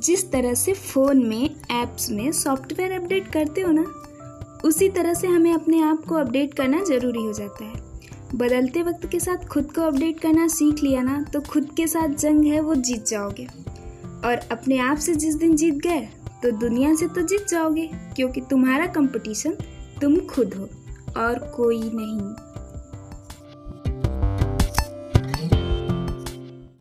जिस तरह से फ़ोन में ऐप्स में सॉफ्टवेयर अपडेट करते हो ना, उसी तरह से हमें अपने आप को अपडेट करना ज़रूरी हो जाता है। बदलते वक्त के साथ खुद को अपडेट करना सीख लिया ना तो खुद के साथ जंग है, वो जीत जाओगे। और अपने आप से जिस दिन जीत गए तो दुनिया से तो जीत जाओगे, क्योंकि तुम्हारा कंपटीशन तुम खुद हो, और कोई नहीं।